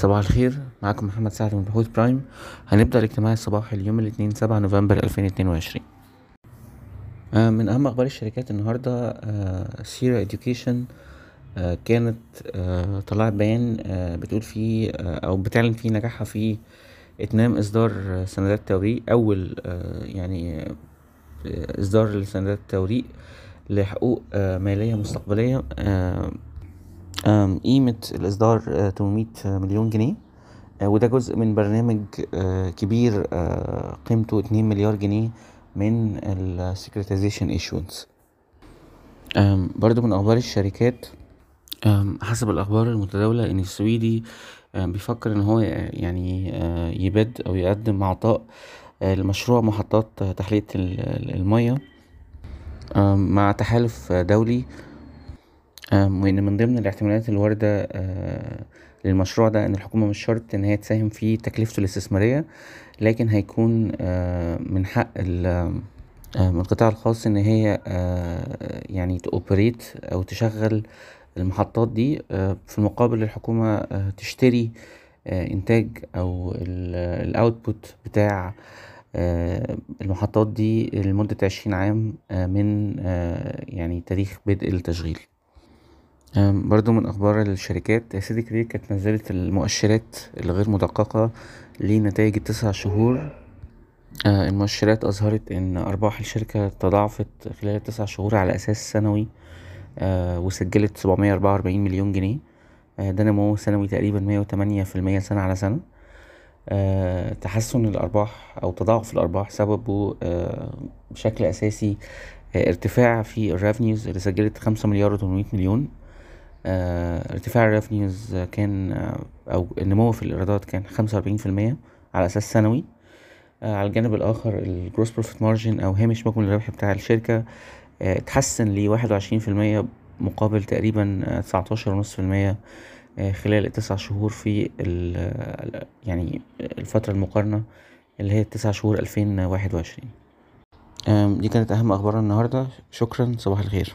صباح الخير معكم محمد سعد من بحوث برايم. هنبدأ الاجتماع الصباحي اليوم الاثنين سبعة نوفمبر ألفين اتنين وعشرين. من أهم أخبار الشركات النهاردة سيرا Education كانت آه، طلعت بيان آه، بتقول فيه آه، أو بتعلن فيه نجاحها في إتمام إصدار سندات توريق أول يعني إصدار لسندات التوريق لحقوق مالية مستقبلية قيمة الإصدار تمنمية مليون جنيه. وده جزء من برنامج كبير قيمته اتنين مليار جنيه من ال securitization issuance برضو من أخبار الشركات حسب الأخبار المتداولة إن السويدي بيفكر إن هو يعني يبد أو يقدم عطاء لمشروع محطات تحلية المياه مع تحالف دولي. وإن من ضمن الاحتمالات الواردة للمشروع ده إن الحكومة مش شرط إن هي تساهم في تكلفته الاستثمارية لكن هيكون من حق من القطاع الخاص إن هي يعني تأوبريت أو تشغل المحطات دي في المقابل الحكومة تشتري إنتاج أو الأوتبوت بتاع المحطات دي لمدة عشرين عام من يعني تاريخ بدء التشغيل. برضو من أخبار الشركات سيدي كرير كانت نزلت المؤشرات الغير مدققة لنتائج التسع شهور. المؤشرات أظهرت إن أرباح الشركة تضاعفت خلال التسع شهور على أساس سنوي وسجلت سبعمية أربعة وأربعين مليون جنيه. ده نمو سنوي تقريبا مية وتمانية في المية سنة على سنة. تحسن الأرباح أو تضاعف الأرباح سببه بشكل أساسي ارتفاع في ال revenues اللي سجلت خمسة مليار وتمنمية مليون. ارتفاع ال revenues كان أو النمو في الإيرادات كان خمسة وأربعين في المية على أساس سنوي. على الجانب الآخر ال gross profit margin أو هامش مجمل الربح بتاع الشركة اتحسن لواحد وعشرين في المية مقابل تقريبا تسعتاشر ونص في المية خلال التسع شهور في يعني الفترة المقارنة اللي هي التسع شهور ألفين واحد وعشرين. دي كانت أهم أخبارنا النهاردة. شكرا صباح الخير.